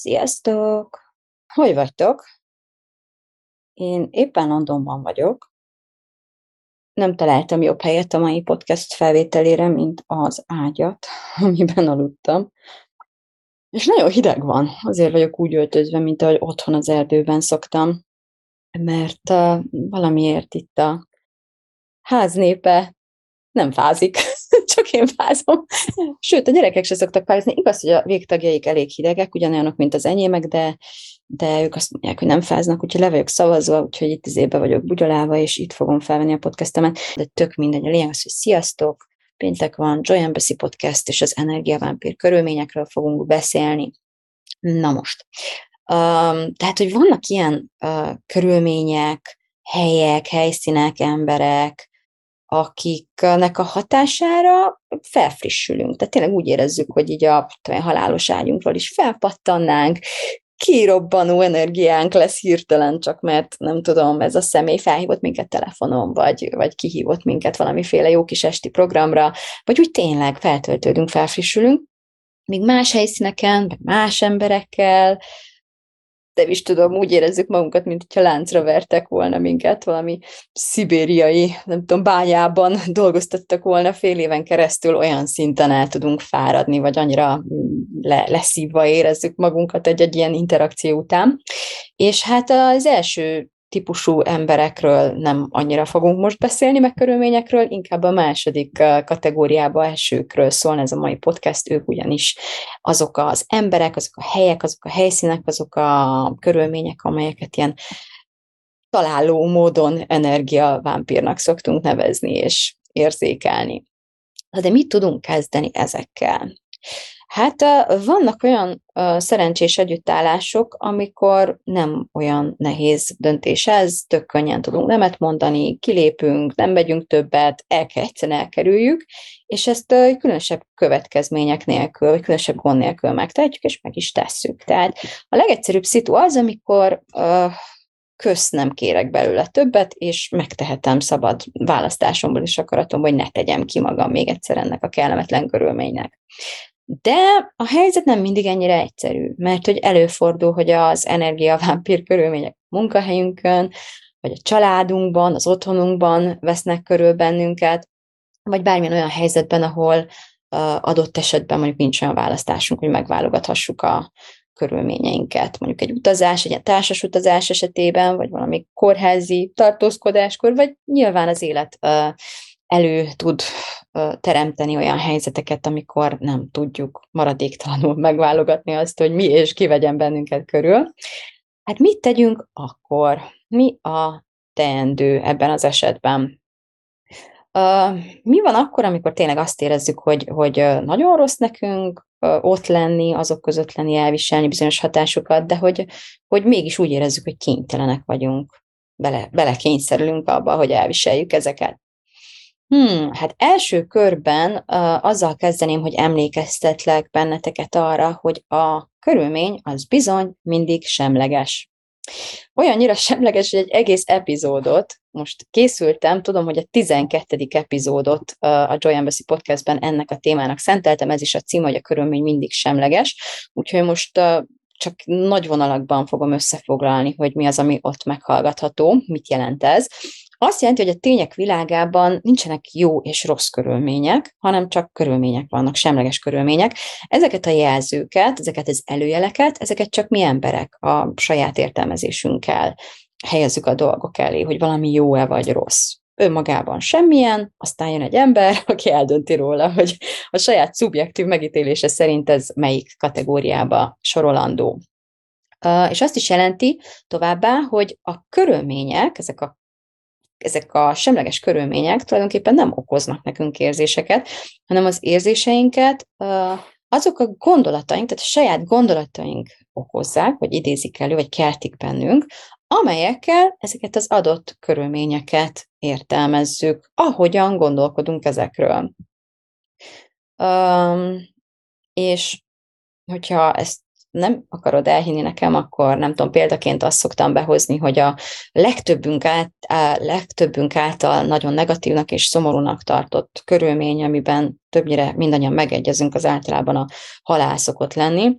Sziasztok! Hogy vagytok? Én éppen Londonban vagyok. Nem találtam jobb helyet a mai podcast felvételére, mint az ágyat, amiben aludtam. És nagyon hideg van, azért vagyok úgy öltözve, mint ahogy otthon az erdőben szoktam, mert uh, valamiért itt a háznépe nem fázik csak én fázom. Sőt, a gyerekek se szoktak fázni. Igaz, hogy a végtagjaik elég hidegek, ugyanolyanok, mint az enyémek, de, de ők azt mondják, hogy nem fáznak, úgyhogy le vagyok szavazva, úgyhogy itt az évben vagyok bugyolálva, és itt fogom felvenni a podcastemet. De tök mindegy, a lényeg az, hogy sziasztok, péntek van, Joy Embassy Podcast, és az energiavámpír körülményekről fogunk beszélni. Na most. Um, tehát, hogy vannak ilyen uh, körülmények, helyek, helyszínek, emberek, akiknek a hatására felfrissülünk. Tehát tényleg úgy érezzük, hogy így a halálos ágyunkról is felpattannánk, kirobbanó energiánk lesz hirtelen, csak mert nem tudom, ez a személy felhívott minket telefonon, vagy, vagy kihívott minket valamiféle jó kis esti programra, vagy úgy tényleg feltöltődünk, felfrissülünk, míg más helyszíneken, vagy más emberekkel, nem is tudom, úgy érezzük magunkat, mint hogyha láncra vertek volna minket, valami szibériai, nem tudom, bányában dolgoztattak volna fél éven keresztül, olyan szinten el tudunk fáradni, vagy annyira le, leszívva érezzük magunkat egy-egy ilyen interakció után. És hát az első típusú emberekről nem annyira fogunk most beszélni, meg körülményekről, inkább a második kategóriába esőkről szól ez a mai podcast, ők ugyanis azok az emberek, azok a helyek, azok a helyszínek, azok a körülmények, amelyeket ilyen találó módon energiavámpírnak szoktunk nevezni és érzékelni. De mit tudunk kezdeni ezekkel? Hát vannak olyan szerencsés együttállások, amikor nem olyan nehéz döntés ez, tök könnyen tudunk nemet mondani, kilépünk, nem megyünk többet, el kell egyszerűen elkerüljük, és ezt különösebb következmények nélkül, vagy különösebb gond nélkül megtehetjük, és meg is tesszük. Tehát a legegyszerűbb szitu az, amikor kösz nem kérek belőle többet, és megtehetem szabad választásomból és akaratomból, hogy ne tegyem ki magam még egyszer ennek a kellemetlen körülménynek. De a helyzet nem mindig ennyire egyszerű, mert hogy előfordul, hogy az energiavámpír körülmények munkahelyünkön, vagy a családunkban, az otthonunkban vesznek körül bennünket, vagy bármilyen olyan helyzetben, ahol adott esetben mondjuk nincs olyan választásunk, hogy megválogathassuk a körülményeinket. Mondjuk egy utazás, egy társas utazás esetében, vagy valami kórházi tartózkodáskor, vagy nyilván az élet elő tud teremteni olyan helyzeteket, amikor nem tudjuk maradéktalanul megválogatni azt, hogy mi és ki vegyen bennünket körül. Hát mit tegyünk akkor? Mi a teendő ebben az esetben? Uh, mi van akkor, amikor tényleg azt érezzük, hogy, hogy nagyon rossz nekünk uh, ott lenni, azok között lenni, elviselni bizonyos hatásokat, de hogy, hogy mégis úgy érezzük, hogy kénytelenek vagyunk, bele, belekényszerülünk abba, hogy elviseljük ezeket. Hmm, hát első körben uh, azzal kezdeném, hogy emlékeztetlek benneteket arra, hogy a körülmény az bizony mindig semleges. Olyannyira semleges, hogy egy egész epizódot, most készültem, tudom, hogy a 12. epizódot a Joy Embassy podcastben ennek a témának szenteltem, ez is a cím, hogy a körülmény mindig semleges, úgyhogy most csak nagy vonalakban fogom összefoglalni, hogy mi az, ami ott meghallgatható, mit jelent ez. Azt jelenti, hogy a tények világában nincsenek jó és rossz körülmények, hanem csak körülmények vannak, semleges körülmények. Ezeket a jelzőket, ezeket az előjeleket, ezeket csak mi emberek a saját értelmezésünkkel helyezzük a dolgok elé, hogy valami jó-e vagy rossz önmagában semmilyen, aztán jön egy ember, aki eldönti róla, hogy a saját szubjektív megítélése szerint ez melyik kategóriába sorolandó. És azt is jelenti továbbá, hogy a körülmények, ezek a ezek a semleges körülmények tulajdonképpen nem okoznak nekünk érzéseket, hanem az érzéseinket azok a gondolataink, tehát a saját gondolataink okozzák, vagy idézik elő, vagy keltik bennünk, amelyekkel ezeket az adott körülményeket értelmezzük, ahogyan gondolkodunk ezekről. Um, és hogyha ezt nem akarod elhinni nekem, akkor nem tudom, példaként azt szoktam behozni, hogy a legtöbbünk, át, a legtöbbünk által nagyon negatívnak és szomorúnak tartott körülmény, amiben többnyire mindannyian megegyezünk, az általában a halál szokott lenni,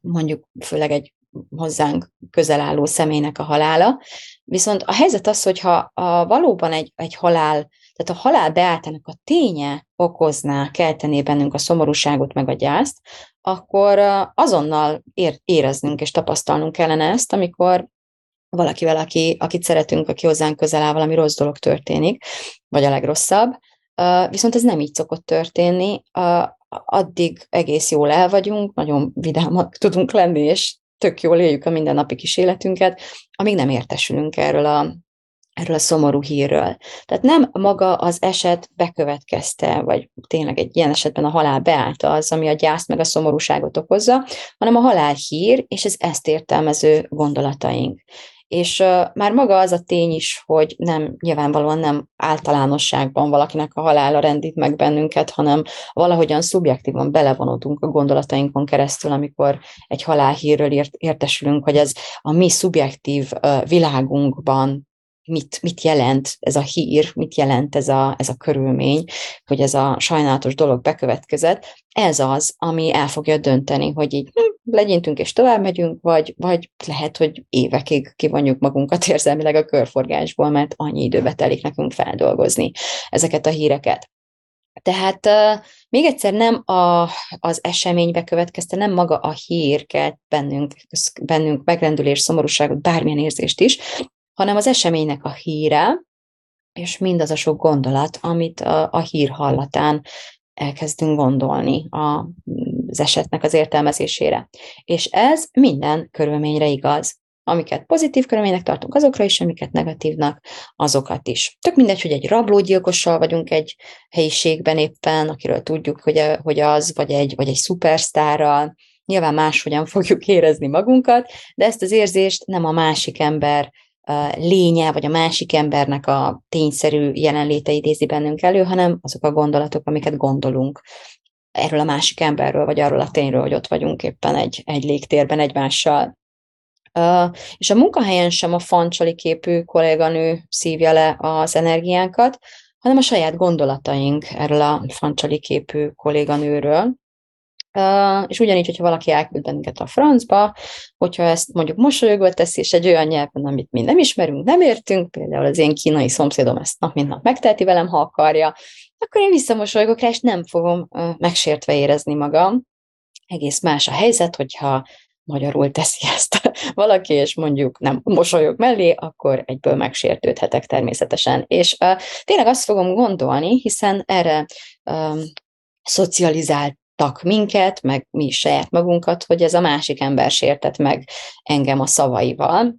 mondjuk főleg egy hozzánk közel álló személynek a halála. Viszont a helyzet az, hogyha a, valóban egy, egy halál, tehát a halál beálltának a ténye okozná, keltené bennünk a szomorúságot meg a gyászt, akkor azonnal ér, éreznünk és tapasztalnunk kellene ezt, amikor valakivel, aki, akit szeretünk, aki hozzánk közel áll, valami rossz dolog történik, vagy a legrosszabb. Viszont ez nem így szokott történni. Addig egész jól el vagyunk, nagyon vidámak tudunk lenni, és tök jól éljük a mindennapi kis életünket, amíg nem értesülünk erről a, erről a szomorú hírről. Tehát nem maga az eset bekövetkezte, vagy tényleg egy ilyen esetben a halál beállta az, ami a gyászt meg a szomorúságot okozza, hanem a halál hír, és ez ezt értelmező gondolataink. És uh, már maga az a tény is, hogy nem, nyilvánvalóan nem általánosságban valakinek a halála rendít meg bennünket, hanem valahogyan szubjektívan belevonódunk a gondolatainkon keresztül, amikor egy halálhírről ért, értesülünk, hogy ez a mi szubjektív uh, világunkban mit, mit jelent ez a hír, mit jelent ez a, ez a körülmény, hogy ez a sajnálatos dolog bekövetkezett, ez az, ami el fogja dönteni, hogy így hm, legyintünk és tovább megyünk, vagy, vagy lehet, hogy évekig kivonjuk magunkat érzelmileg a körforgásból, mert annyi időbe telik nekünk feldolgozni ezeket a híreket. Tehát uh, még egyszer nem a, az esemény bekövetkezte, nem maga a hír kelt bennünk, bennünk megrendülés, szomorúságot, bármilyen érzést is, hanem az eseménynek a híre, és mindaz a sok gondolat, amit a, a hír hallatán elkezdünk gondolni a, az esetnek az értelmezésére. És ez minden körülményre igaz. Amiket pozitív körülménynek tartunk, azokra is, amiket negatívnak, azokat is. Tök mindegy, hogy egy rablógyilkossal vagyunk egy helyiségben éppen, akiről tudjuk, hogy, hogy az, vagy egy, vagy egy szupersztárral, nyilván máshogyan fogjuk érezni magunkat, de ezt az érzést nem a másik ember lénye, vagy a másik embernek a tényszerű jelenléte idézi bennünk elő, hanem azok a gondolatok, amiket gondolunk erről a másik emberről, vagy arról a tényről, hogy ott vagyunk éppen egy, egy légtérben egymással. Uh, és a munkahelyen sem a fancsali képű kolléganő szívja le az energiánkat, hanem a saját gondolataink erről a fancsali képű kolléganőről. Uh, és ugyanígy, hogyha valaki elküld bennünket a francba, hogyha ezt mondjuk mosolyogva teszi, és egy olyan nyelven, amit mi nem ismerünk, nem értünk, például az én kínai szomszédom ezt nap mint nap megteheti velem, ha akarja, akkor én visszamosolygok rá, és nem fogom uh, megsértve érezni magam. Egész más a helyzet, hogyha magyarul teszi ezt valaki, és mondjuk nem mosolyog mellé, akkor egyből megsértődhetek természetesen. És uh, tényleg azt fogom gondolni, hiszen erre um, szocializált tak minket, meg mi saját magunkat, hogy ez a másik ember sértett meg engem a szavaival.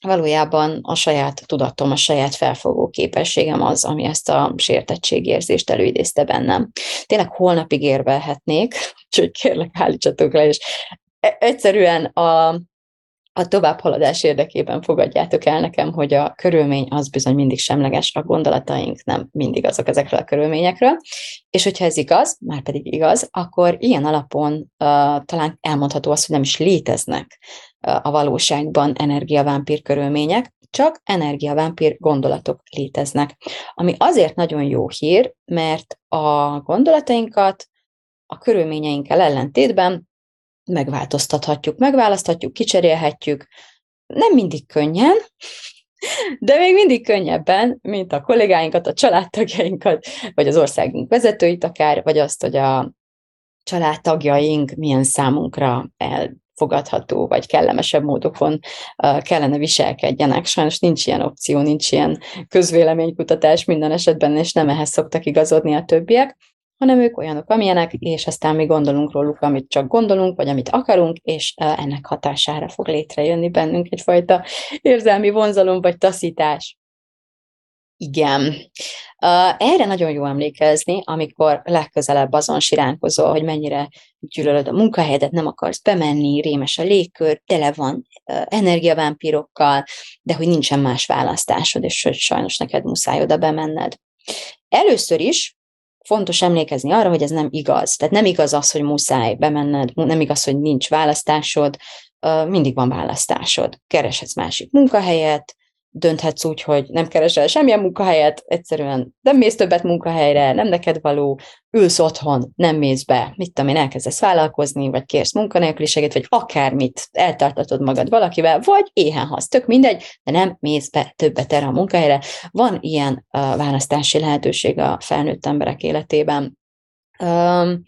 Valójában a saját tudatom, a saját felfogó képességem az, ami ezt a sértettségérzést előidézte bennem. Tényleg holnapig érvelhetnék, úgyhogy kérlek állítsatok le, és e- egyszerűen a, a továbbhaladás érdekében fogadjátok el nekem, hogy a körülmény az bizony mindig semleges, a gondolataink nem mindig azok ezekről a körülményekről, és hogyha ez igaz, már pedig igaz, akkor ilyen alapon uh, talán elmondható az, hogy nem is léteznek uh, a valóságban energiavámpír körülmények, csak energiavámpír gondolatok léteznek. Ami azért nagyon jó hír, mert a gondolatainkat a körülményeinkkel ellentétben megváltoztathatjuk, megválaszthatjuk, kicserélhetjük. Nem mindig könnyen, de még mindig könnyebben, mint a kollégáinkat, a családtagjainkat, vagy az országunk vezetőit akár, vagy azt, hogy a családtagjaink milyen számunkra elfogadható, vagy kellemesebb módokon kellene viselkedjenek. Sajnos nincs ilyen opció, nincs ilyen közvéleménykutatás minden esetben, és nem ehhez szoktak igazodni a többiek hanem ők olyanok, amilyenek, és aztán mi gondolunk róluk, amit csak gondolunk, vagy amit akarunk, és ennek hatására fog létrejönni bennünk egyfajta érzelmi vonzalom vagy taszítás. Igen. Erre nagyon jó emlékezni, amikor legközelebb azon siránkozol, hogy mennyire gyűlölöd a munkahelyedet, nem akarsz bemenni, rémes a légkör, tele van energiavámpírokkal, de hogy nincsen más választásod, és hogy sajnos neked muszáj oda bemenned. Először is fontos emlékezni arra, hogy ez nem igaz. Tehát nem igaz az, hogy muszáj bemenned, nem igaz, hogy nincs választásod, mindig van választásod. Kereshetsz másik munkahelyet, dönthetsz úgy, hogy nem keresel semmilyen munkahelyet, egyszerűen nem mész többet munkahelyre, nem neked való, ülsz otthon, nem mész be, mit tudom én, elkezdesz vállalkozni, vagy kérsz munkanélküliséget, vagy akármit, eltartatod magad valakivel, vagy éhen hasz, tök mindegy, de nem mész be többet erre a munkahelyre. Van ilyen uh, választási lehetőség a felnőtt emberek életében. Um,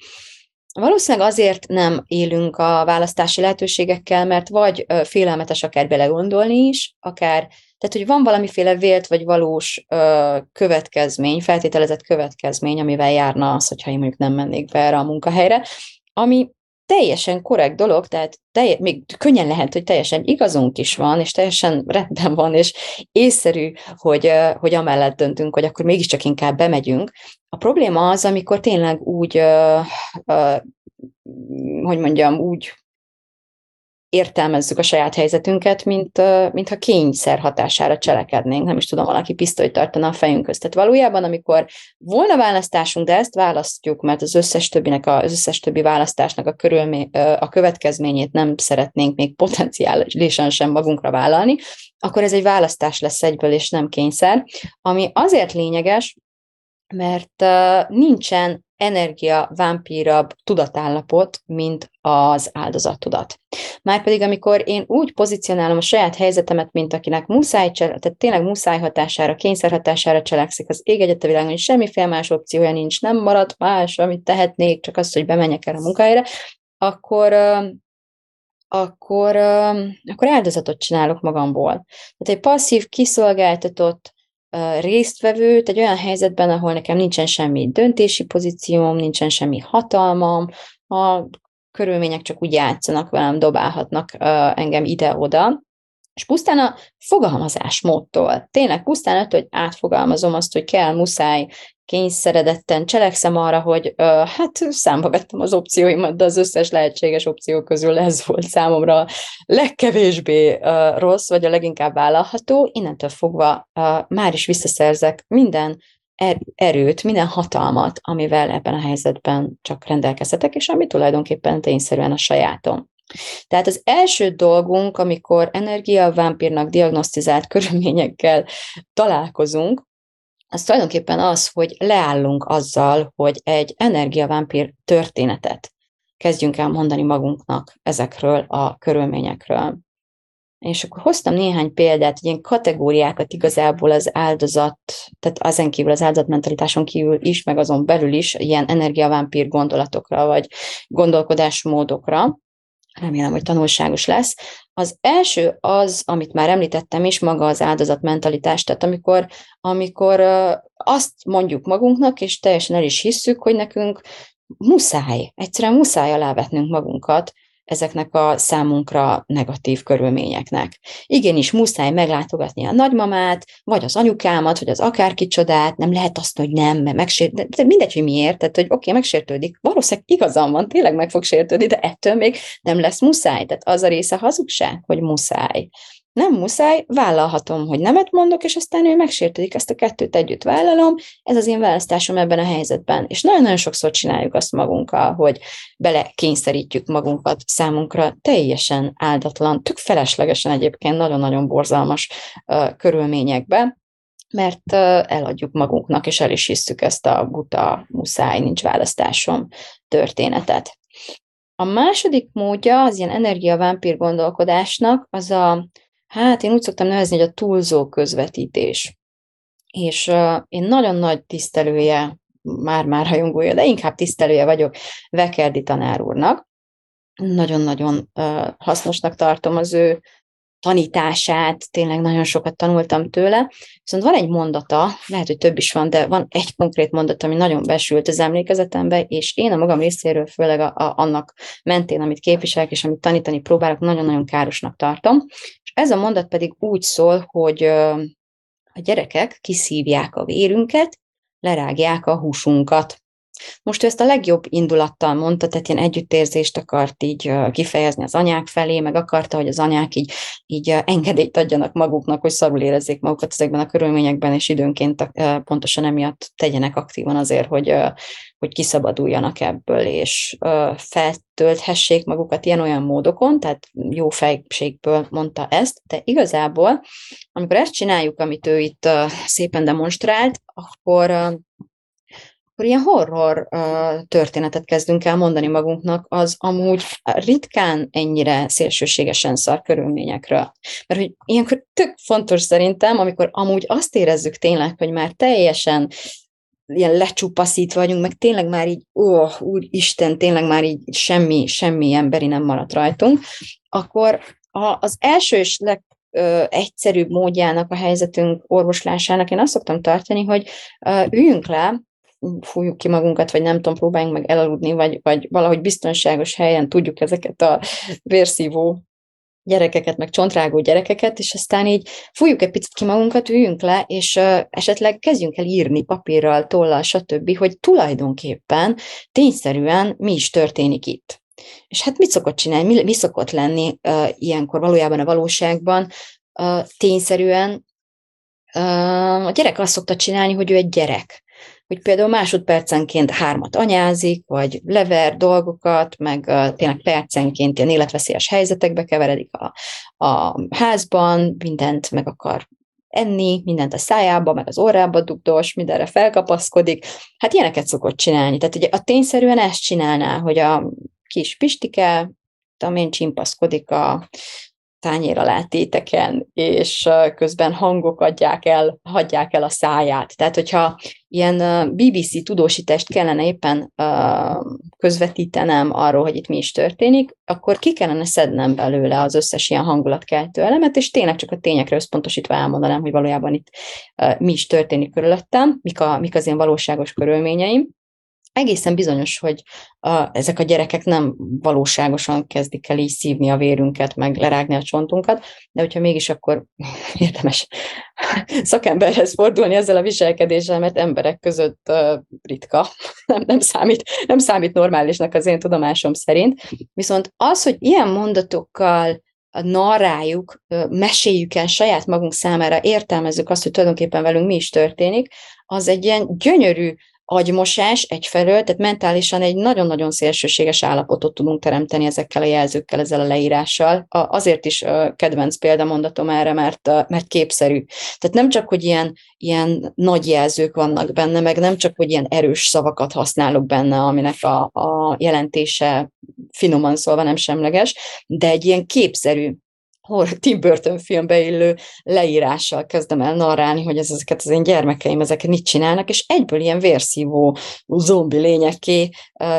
Valószínűleg azért nem élünk a választási lehetőségekkel, mert vagy félelmetes akár belegondolni is, akár tehát, hogy van valamiféle vélt vagy valós ö, következmény, feltételezett következmény, amivel járna az, hogyha én mondjuk nem mennék be erre a munkahelyre, ami teljesen korrekt dolog, tehát telje, még könnyen lehet, hogy teljesen igazunk is van, és teljesen rendben van, és észszerű, hogy, hogy amellett döntünk, hogy akkor mégiscsak inkább bemegyünk. A probléma az, amikor tényleg úgy, hogy mondjam, úgy értelmezzük a saját helyzetünket, mint, mintha kényszer hatására cselekednénk. Nem is tudom, valaki pisztolyt tartana a fejünk közt. Tehát valójában, amikor volna választásunk, de ezt választjuk, mert az összes többinek, az összes többi választásnak a, körülmé, a következményét nem szeretnénk még potenciálisan sem magunkra vállalni, akkor ez egy választás lesz egyből, és nem kényszer, ami azért lényeges, mert nincsen energia vámpírabb tudatállapot, mint az áldozattudat. Márpedig, amikor én úgy pozícionálom a saját helyzetemet, mint akinek muszáj, tehát tényleg muszáj hatására, kényszer hatására cselekszik az ég egyet a világon, hogy semmiféle más opciója nincs, nem marad más, amit tehetnék, csak azt, hogy bemenjek el a munkahelyre, akkor, akkor, akkor áldozatot csinálok magamból. Tehát egy passzív, kiszolgáltatott, résztvevőt egy olyan helyzetben, ahol nekem nincsen semmi döntési pozícióm, nincsen semmi hatalmam, a körülmények csak úgy játszanak velem, dobálhatnak engem ide-oda, és pusztán a fogalmazásmódtól, tényleg pusztán attól, hogy átfogalmazom azt, hogy kell, muszáj, kényszeredetten cselekszem arra, hogy ö, hát számba vettem az opcióimat, de az összes lehetséges opció közül ez volt számomra legkevésbé ö, rossz, vagy a leginkább vállalható. Innentől fogva ö, már is visszaszerzek minden er-, erőt, minden hatalmat, amivel ebben a helyzetben csak rendelkezhetek, és ami tulajdonképpen tényszerűen a sajátom. Tehát az első dolgunk, amikor energiavámpírnak diagnosztizált körülményekkel találkozunk, az tulajdonképpen az, hogy leállunk azzal, hogy egy energiavámpír történetet kezdjünk el mondani magunknak ezekről a körülményekről. És akkor hoztam néhány példát, ilyen kategóriákat igazából az áldozat, tehát ezen kívül az áldozatmentalitáson kívül is, meg azon belül is ilyen energiavámpír gondolatokra, vagy gondolkodásmódokra. Remélem, hogy tanulságos lesz. Az első az, amit már említettem is, maga az áldozatmentalitás, tehát amikor, amikor azt mondjuk magunknak, és teljesen el is hisszük, hogy nekünk muszáj, egyszerűen muszáj alávetnünk magunkat ezeknek a számunkra negatív körülményeknek. Igenis, muszáj meglátogatni a nagymamát, vagy az anyukámat, vagy az akárkicsodát, nem lehet azt, hogy nem, mert megsért, de, de mindegy, hogy miért, tehát, hogy oké, okay, megsértődik, valószínűleg igazam van, tényleg meg fog sértődni, de ettől még nem lesz muszáj, tehát az a része hazugság, hogy muszáj nem muszáj, vállalhatom, hogy nemet mondok, és aztán ő megsértődik, ezt a kettőt együtt vállalom, ez az én választásom ebben a helyzetben. És nagyon-nagyon sokszor csináljuk azt magunkkal, hogy bele kényszerítjük magunkat számunkra teljesen áldatlan, tök feleslegesen egyébként nagyon-nagyon borzalmas uh, körülményekbe, mert uh, eladjuk magunknak, és el is hiszük ezt a buta, muszáj, nincs választásom történetet. A második módja az ilyen energiavámpír gondolkodásnak az a Hát én úgy szoktam nevezni, hogy a túlzó közvetítés. És uh, én nagyon nagy tisztelője, már-már hajongója, de inkább tisztelője vagyok Vekerdi tanár úrnak. Nagyon-nagyon uh, hasznosnak tartom az ő tanítását, tényleg nagyon sokat tanultam tőle, viszont van egy mondata, lehet, hogy több is van, de van egy konkrét mondat, ami nagyon besült az emlékezetembe, és én a magam részéről, főleg a, a, annak mentén, amit képviselek, és amit tanítani próbálok, nagyon-nagyon károsnak tartom. És ez a mondat pedig úgy szól, hogy A gyerekek kiszívják a vérünket, lerágják a húsunkat. Most ő ezt a legjobb indulattal mondta, tehát ilyen együttérzést akart így kifejezni az anyák felé, meg akarta, hogy az anyák így, így engedélyt adjanak maguknak, hogy szarul érezzék magukat ezekben a körülményekben, és időnként pontosan emiatt tegyenek aktívan azért, hogy, hogy kiszabaduljanak ebből, és feltölthessék magukat ilyen-olyan módokon, tehát jó fejségből mondta ezt, de igazából, amikor ezt csináljuk, amit ő itt szépen demonstrált, akkor akkor ilyen horror uh, történetet kezdünk el mondani magunknak, az amúgy ritkán ennyire szélsőségesen szar körülményekről. Mert hogy ilyenkor tök fontos szerintem, amikor amúgy azt érezzük tényleg, hogy már teljesen ilyen lecsupaszít vagyunk, meg tényleg már így, ó, úristen, tényleg már így semmi, semmi emberi nem maradt rajtunk, akkor a, az első és leg, ö, egyszerűbb módjának a helyzetünk orvoslásának én azt szoktam tartani, hogy ö, üljünk le, fújjuk ki magunkat, vagy nem tudom, próbáljunk meg elaludni, vagy, vagy valahogy biztonságos helyen tudjuk ezeket a vérszívó gyerekeket, meg csontrágó gyerekeket, és aztán így fújjuk egy picit ki magunkat, üljünk le, és uh, esetleg kezdjünk el írni papírral, tollal, stb., hogy tulajdonképpen tényszerűen mi is történik itt. És hát mit szokott csinálni, mi, mi szokott lenni uh, ilyenkor valójában a valóságban? Uh, tényszerűen uh, a gyerek azt szokta csinálni, hogy ő egy gyerek hogy például másodpercenként hármat anyázik, vagy lever dolgokat, meg uh, tényleg percenként ilyen életveszélyes helyzetekbe keveredik a, a házban, mindent meg akar enni, mindent a szájába, meg az orrába dugdos, mindenre felkapaszkodik. Hát ilyeneket szokott csinálni. Tehát ugye a tényszerűen ezt csinálná, hogy a kis Pistike, tudom én, csimpaszkodik a tányér alá téteken, és közben hangok adják el, hagyják el a száját. Tehát, hogyha ilyen BBC tudósítást kellene éppen közvetítenem arról, hogy itt mi is történik, akkor ki kellene szednem belőle az összes ilyen hangulatkeltő elemet, és tényleg csak a tényekre összpontosítva elmondanám, hogy valójában itt mi is történik körülöttem, mik, a, mik az én valóságos körülményeim, egészen bizonyos, hogy a, ezek a gyerekek nem valóságosan kezdik el így szívni a vérünket, meg lerágni a csontunkat, de hogyha mégis akkor érdemes szakemberhez fordulni ezzel a viselkedéssel, mert emberek között uh, ritka, nem, nem, számít, nem számít normálisnak az én tudomásom szerint. Viszont az, hogy ilyen mondatokkal narráljuk, meséljük el saját magunk számára, értelmezzük azt, hogy tulajdonképpen velünk mi is történik, az egy ilyen gyönyörű agymosás egyfelől, tehát mentálisan egy nagyon-nagyon szélsőséges állapotot tudunk teremteni ezekkel a jelzőkkel, ezzel a leírással. Azért is kedvenc példamondatom erre, mert, mert képszerű. Tehát nem csak, hogy ilyen, ilyen nagy jelzők vannak benne, meg nem csak, hogy ilyen erős szavakat használok benne, aminek a, a jelentése finoman szólva nem semleges, de egy ilyen képszerű Tim Burton filmbe illő leírással kezdem el narrálni, hogy ez, ezeket az én gyermekeim ezeket mit csinálnak, és egyből ilyen vérszívó zombi lényekké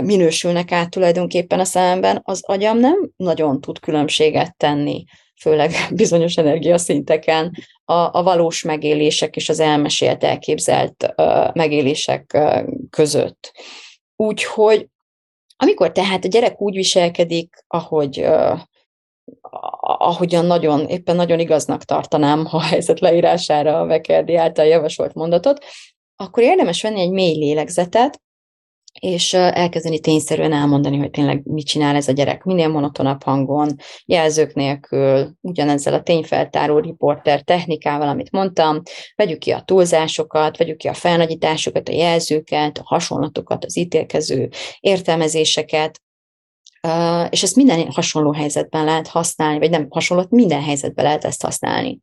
minősülnek át tulajdonképpen a szemben, az agyam nem nagyon tud különbséget tenni főleg bizonyos energiaszinteken a, a valós megélések és az elmesélt, elképzelt uh, megélések uh, között. Úgyhogy amikor tehát a gyerek úgy viselkedik, ahogy uh, ahogyan nagyon, éppen nagyon igaznak tartanám a helyzet leírására a Vekerdi által javasolt mondatot, akkor érdemes venni egy mély lélegzetet, és elkezdeni tényszerűen elmondani, hogy tényleg mit csinál ez a gyerek, minél monotonabb hangon, jelzők nélkül, ugyanezzel a tényfeltáró riporter technikával, amit mondtam, vegyük ki a túlzásokat, vegyük ki a felnagyításokat, a jelzőket, a hasonlatokat, az ítélkező értelmezéseket, és ezt minden hasonló helyzetben lehet használni, vagy nem hasonló, minden helyzetben lehet ezt használni.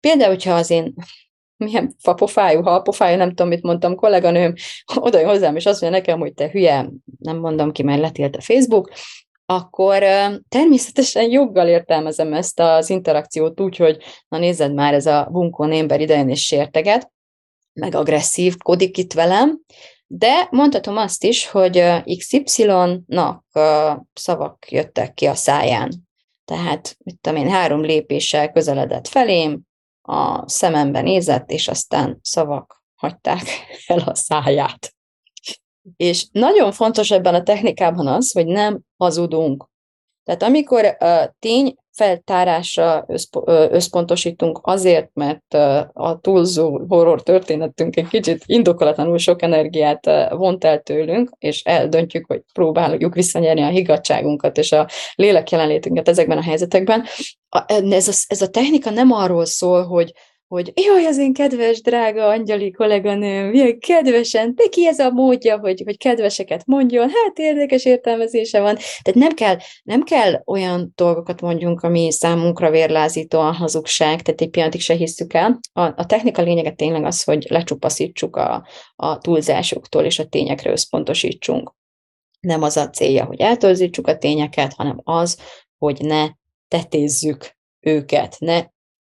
Például, hogyha az én milyen fapofájú, halpofájú, nem tudom, mit mondtam, kolléganőm oda jön hozzám, és azt mondja nekem, hogy te hülye, nem mondom ki, mert letilt a Facebook, akkor természetesen joggal értelmezem ezt az interakciót úgy, hogy na nézzed már, ez a bunkó ember idején és sérteget, meg agresszív kodik itt velem, de mondhatom azt is, hogy XY-nak szavak jöttek ki a száján. Tehát, mit tudom én, három lépéssel közeledett felém, a szemembe nézett, és aztán szavak hagyták el a száját. És nagyon fontos ebben a technikában az, hogy nem hazudunk. Tehát amikor a tény feltárásra összpontosítunk azért, mert a túlzó horror történetünk egy kicsit indokolatlanul sok energiát vont el tőlünk, és eldöntjük, hogy próbáljuk visszanyerni a higgadságunkat és a lélek jelenlétünket ezekben a helyzetekben. Ez a, ez a technika nem arról szól, hogy hogy jaj, az én kedves, drága angyali kolléganőm, milyen kedvesen, neki ez a módja, hogy, hogy kedveseket mondjon, hát érdekes értelmezése van. Tehát nem kell, nem kell olyan dolgokat mondjunk, ami számunkra vérlázítóan hazugság, tehát egy pillanatig se hiszük el. A, a technika lényege tényleg az, hogy lecsupaszítsuk a, a túlzásoktól, és a tényekre összpontosítsunk. Nem az a célja, hogy eltorzítsuk a tényeket, hanem az, hogy ne tetézzük őket, ne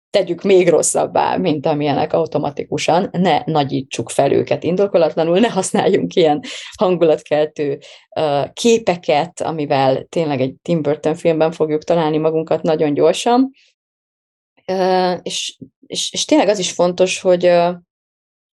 tegyük még rosszabbá, mint amilyenek automatikusan, ne nagyítsuk fel őket indokolatlanul, ne használjunk ilyen hangulatkeltő képeket, amivel tényleg egy Tim Burton filmben fogjuk találni magunkat nagyon gyorsan. És, és, és tényleg az is fontos, hogy uh,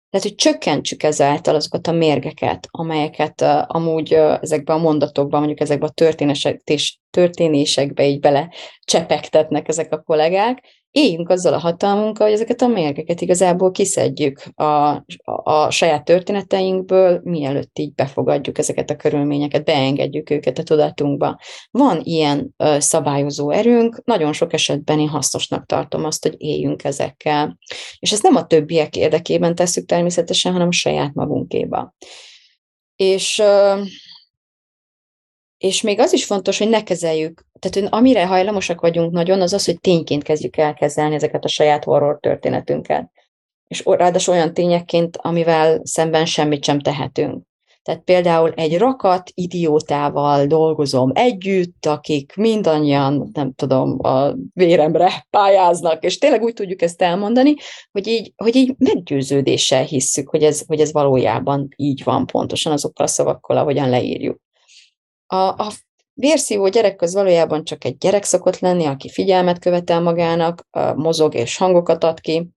tehát, hogy csökkentsük ezáltal azokat a mérgeket, amelyeket uh, amúgy uh, ezekben a mondatokban, mondjuk ezekben a történések, történésekbe így bele csepegtetnek ezek a kollégák, éljünk azzal a hatalmunkkal, hogy ezeket a mérgeket igazából kiszedjük a, a, a saját történeteinkből, mielőtt így befogadjuk ezeket a körülményeket, beengedjük őket a tudatunkba. Van ilyen ö, szabályozó erőnk, nagyon sok esetben én hasznosnak tartom azt, hogy éljünk ezekkel. És ezt nem a többiek érdekében tesszük természetesen, hanem a saját magunkéba. És ö, és még az is fontos, hogy ne kezeljük. Tehát amire hajlamosak vagyunk nagyon, az az, hogy tényként kezdjük el kezelni ezeket a saját horror történetünket. És ráadásul olyan tényekként, amivel szemben semmit sem tehetünk. Tehát például egy rakat idiótával dolgozom együtt, akik mindannyian, nem tudom, a véremre pályáznak, és tényleg úgy tudjuk ezt elmondani, hogy így, hogy így meggyőződéssel hisszük, hogy ez, hogy ez valójában így van pontosan azokkal a szavakkal, ahogyan leírjuk. A, a vérszívó gyerek az valójában csak egy gyerek szokott lenni, aki figyelmet követel magának, mozog és hangokat ad ki,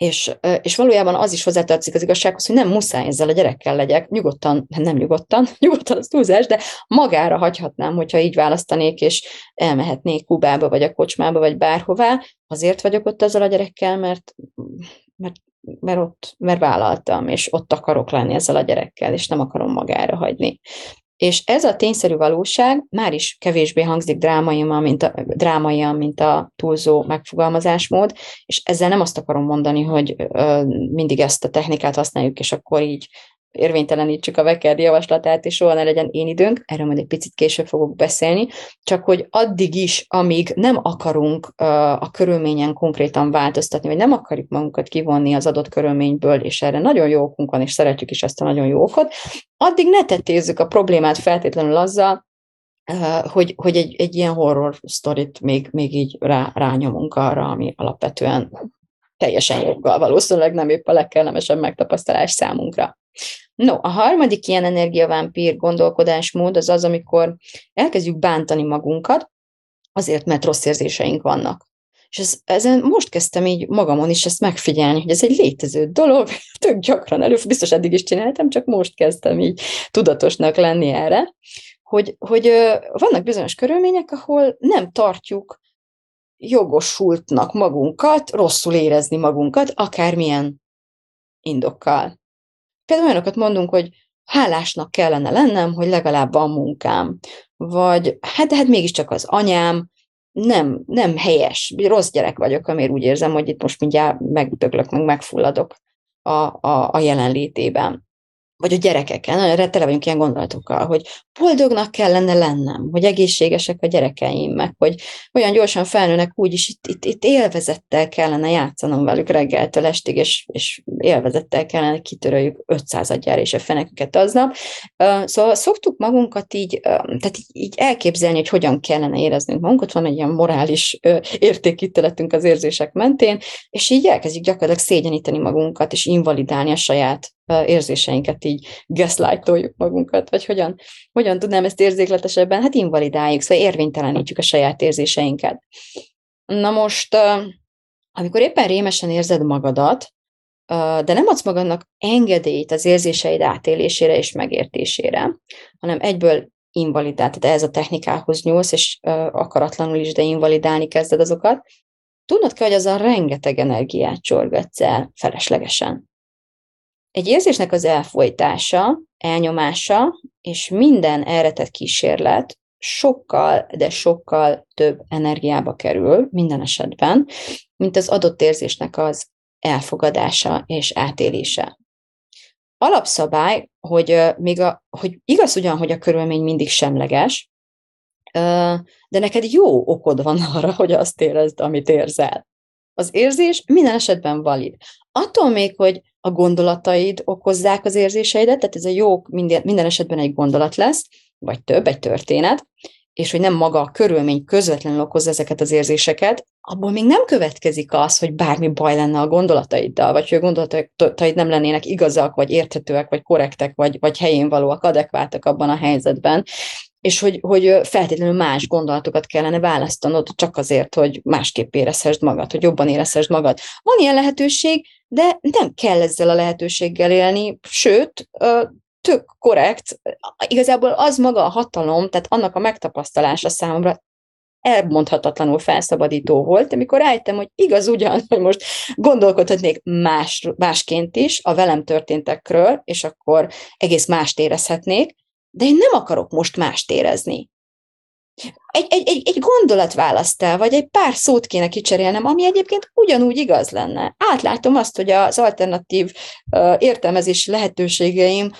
és, és valójában az is hozzátartozik az igazsághoz, hogy nem muszáj ezzel a gyerekkel legyek, nyugodtan, nem nyugodtan, nyugodtan az túlzás, de magára hagyhatnám, hogyha így választanék, és elmehetnék Kubába, vagy a kocsmába, vagy bárhová. Azért vagyok ott ezzel a gyerekkel, mert, mert, mert ott, mert vállaltam, és ott akarok lenni ezzel a gyerekkel, és nem akarom magára hagyni. És ez a tényszerű valóság már is kevésbé hangzik drámaian, mint a, drámaian, mint a túlzó megfogalmazásmód, és ezzel nem azt akarom mondani, hogy ö, mindig ezt a technikát használjuk, és akkor így érvénytelenítsük a Vekerdi javaslatát, és soha ne legyen én időnk, erről majd egy picit később fogok beszélni, csak hogy addig is, amíg nem akarunk a körülményen konkrétan változtatni, vagy nem akarjuk magunkat kivonni az adott körülményből, és erre nagyon jó okunk van, és szeretjük is ezt a nagyon jó okot, addig ne tetézzük a problémát feltétlenül azzal, hogy, hogy egy, egy ilyen horror sztorit még, még így rá, rányomunk arra, ami alapvetően teljesen joggal valószínűleg nem épp a legkellemesebb megtapasztalás számunkra. No, a harmadik ilyen energiavámpír gondolkodásmód az az, amikor elkezdjük bántani magunkat, azért, mert rossz érzéseink vannak. És ez, ezen most kezdtem így magamon is ezt megfigyelni, hogy ez egy létező dolog, tök gyakran elő, biztos eddig is csináltam, csak most kezdtem így tudatosnak lenni erre, hogy, hogy vannak bizonyos körülmények, ahol nem tartjuk jogosultnak magunkat, rosszul érezni magunkat, akármilyen indokkal. Például olyanokat mondunk, hogy hálásnak kellene lennem, hogy legalább van munkám. Vagy hát, de hát mégiscsak az anyám, nem, nem helyes, rossz gyerek vagyok, amért úgy érzem, hogy itt most mindjárt megdöglök, meg megfulladok a, a, a jelenlétében vagy a gyerekekkel, nagyon tele vagyunk ilyen gondolatokkal, hogy boldognak kellene lennem, hogy egészségesek a gyerekeim, meg hogy olyan gyorsan felnőnek úgy is, itt, itt, itt élvezettel kellene játszanom velük reggeltől estig, és, és élvezettel kellene kitöröljük 500 adjára és a feneküket aznap. Szóval szoktuk magunkat így, tehát így, elképzelni, hogy hogyan kellene éreznünk magunkat, van egy ilyen morális értékítéletünk az érzések mentén, és így elkezdjük gyakorlatilag szégyeníteni magunkat, és invalidálni a saját érzéseinket így gaslightoljuk magunkat, vagy hogyan, hogyan tudnám ezt érzékletesebben? Hát invalidáljuk, szóval érvénytelenítjük a saját érzéseinket. Na most, amikor éppen rémesen érzed magadat, de nem adsz magadnak engedélyt az érzéseid átélésére és megértésére, hanem egyből invalidál, tehát ehhez a technikához nyúlsz, és akaratlanul is, de invalidálni kezded azokat, tudnod kell, hogy az a rengeteg energiát csorgatsz el feleslegesen. Egy érzésnek az elfolytása, elnyomása, és minden erre tett kísérlet sokkal, de sokkal több energiába kerül minden esetben, mint az adott érzésnek az elfogadása és átélése. Alapszabály, hogy, még a, hogy igaz ugyan, hogy a körülmény mindig semleges, de neked jó okod van arra, hogy azt érezd, amit érzel. Az érzés minden esetben valid. Attól még, hogy a gondolataid okozzák az érzéseidet, tehát ez a jó minden, minden esetben egy gondolat lesz, vagy több, egy történet, és hogy nem maga a körülmény közvetlenül okozza ezeket az érzéseket, abból még nem következik az, hogy bármi baj lenne a gondolataiddal, vagy hogy a gondolataid nem lennének igazak, vagy érthetőek, vagy korrektek, vagy, vagy helyén valóak, adekváltak abban a helyzetben, és hogy, hogy feltétlenül más gondolatokat kellene választanod csak azért, hogy másképp érezhessd magad, hogy jobban érezhessd magad. Van ilyen lehetőség, de nem kell ezzel a lehetőséggel élni, sőt, tök korrekt. Igazából az maga a hatalom, tehát annak a megtapasztalása számomra elmondhatatlanul felszabadító volt, amikor rájöttem, hogy igaz ugyan, hogy most gondolkodhatnék más, másként is a velem történtekről, és akkor egész mást érezhetnék, de én nem akarok most mást érezni. Egy, egy, egy, egy gondolat választ el, vagy egy pár szót kéne kicserélnem, ami egyébként ugyanúgy igaz lenne. Átlátom azt, hogy az alternatív uh, értelmezési lehetőségeim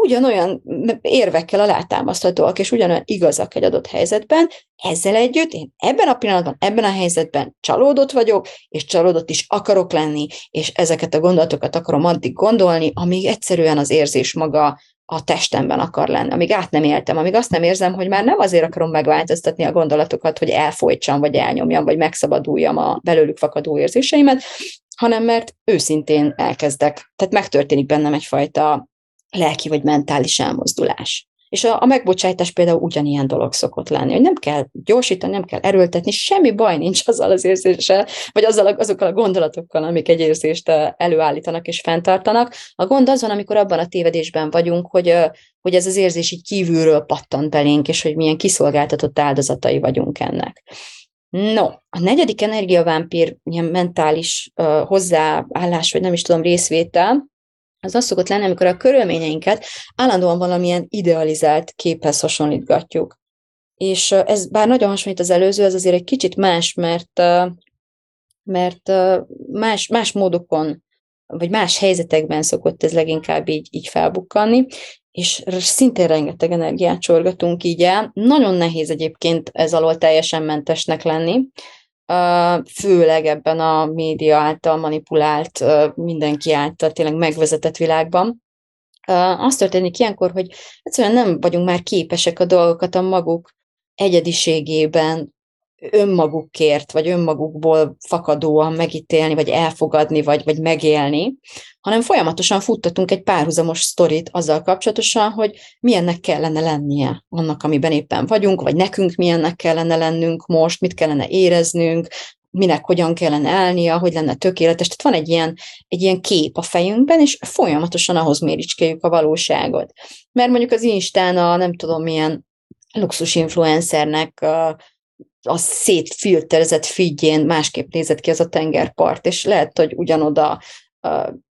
ugyanolyan érvekkel alátámaszthatóak, és ugyanolyan igazak egy adott helyzetben, ezzel együtt én ebben a pillanatban, ebben a helyzetben csalódott vagyok, és csalódott is akarok lenni, és ezeket a gondolatokat akarom addig gondolni, amíg egyszerűen az érzés maga a testemben akar lenni, amíg át nem éltem, amíg azt nem érzem, hogy már nem azért akarom megváltoztatni a gondolatokat, hogy elfolytsam, vagy elnyomjam, vagy megszabaduljam a belőlük fakadó érzéseimet, hanem mert őszintén elkezdek. Tehát megtörténik bennem egyfajta lelki vagy mentális elmozdulás. És a, a megbocsájtás például ugyanilyen dolog szokott lenni, hogy nem kell gyorsítani, nem kell erőltetni, semmi baj nincs azzal az érzéssel, vagy azzal, azokkal a gondolatokkal, amik egy érzést előállítanak és fenntartanak. A gond az van, amikor abban a tévedésben vagyunk, hogy, hogy ez az érzés így kívülről pattant belénk, és hogy milyen kiszolgáltatott áldozatai vagyunk ennek. No, a negyedik energiavámpír, ilyen mentális uh, hozzáállás, vagy nem is tudom, részvétel, az az szokott lenni, amikor a körülményeinket állandóan valamilyen idealizált képhez hasonlítgatjuk. És ez bár nagyon hasonlít az előző, ez azért egy kicsit más, mert, mert más, más módokon, vagy más helyzetekben szokott ez leginkább így, így felbukkanni, és szintén rengeteg energiát csorgatunk így el. Nagyon nehéz egyébként ez alól teljesen mentesnek lenni, főleg ebben a média által manipulált, mindenki által tényleg megvezetett világban. Az történik ilyenkor, hogy egyszerűen nem vagyunk már képesek a dolgokat a maguk egyediségében önmagukért, vagy önmagukból fakadóan megítélni, vagy elfogadni, vagy, vagy megélni, hanem folyamatosan futtatunk egy párhuzamos sztorit azzal kapcsolatosan, hogy milyennek kellene lennie annak, amiben éppen vagyunk, vagy nekünk milyennek kellene lennünk most, mit kellene éreznünk, minek hogyan kellene állnia, hogy lenne tökéletes. Tehát van egy ilyen, egy ilyen kép a fejünkben, és folyamatosan ahhoz méricskéljük a valóságot. Mert mondjuk az Instán a nem tudom milyen luxus influencernek a szétfilterezett figyén másképp nézett ki az a tengerpart, és lehet, hogy ugyanoda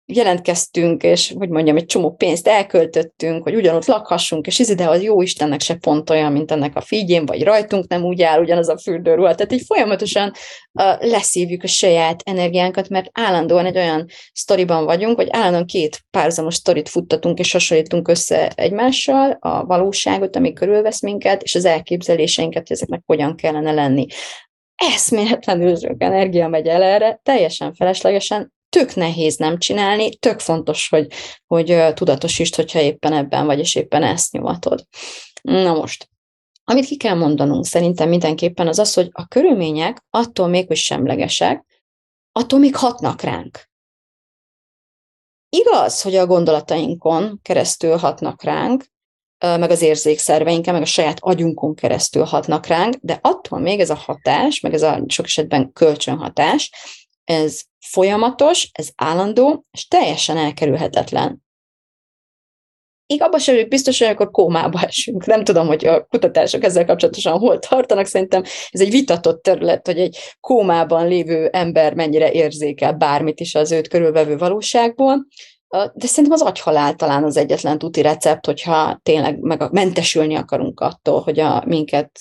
jelentkeztünk, és hogy mondjam, egy csomó pénzt elköltöttünk, hogy ugyanott lakhassunk, és ez ide az jó Istennek se pont olyan, mint ennek a figyén, vagy rajtunk nem úgy áll ugyanaz a fürdőruha. Tehát így folyamatosan uh, leszívjuk a saját energiánkat, mert állandóan egy olyan sztoriban vagyunk, hogy állandóan két párhuzamos sztorit futtatunk, és hasonlítunk össze egymással a valóságot, ami körülvesz minket, és az elképzeléseinket, hogy ezeknek hogyan kellene lenni eszméletlenül sok energia megy el erre, teljesen feleslegesen, tök nehéz nem csinálni, tök fontos, hogy, hogy tudatosítsd, hogyha éppen ebben vagy, és éppen ezt nyomatod. Na most, amit ki kell mondanunk szerintem mindenképpen az az, hogy a körülmények attól még, hogy semlegesek, attól még hatnak ránk. Igaz, hogy a gondolatainkon keresztül hatnak ránk, meg az érzékszerveinken, meg a saját agyunkon keresztül hatnak ránk, de attól még ez a hatás, meg ez a sok esetben kölcsönhatás, ez folyamatos, ez állandó, és teljesen elkerülhetetlen. Így abban sem vagyok biztos, hogy akkor kómába esünk. Nem tudom, hogy a kutatások ezzel kapcsolatosan hol tartanak. Szerintem ez egy vitatott terület, hogy egy kómában lévő ember mennyire érzékel bármit is az őt körülvevő valóságból. De szerintem az agyhalál talán az egyetlen tuti recept, hogyha tényleg meg a, mentesülni akarunk attól, hogy a minket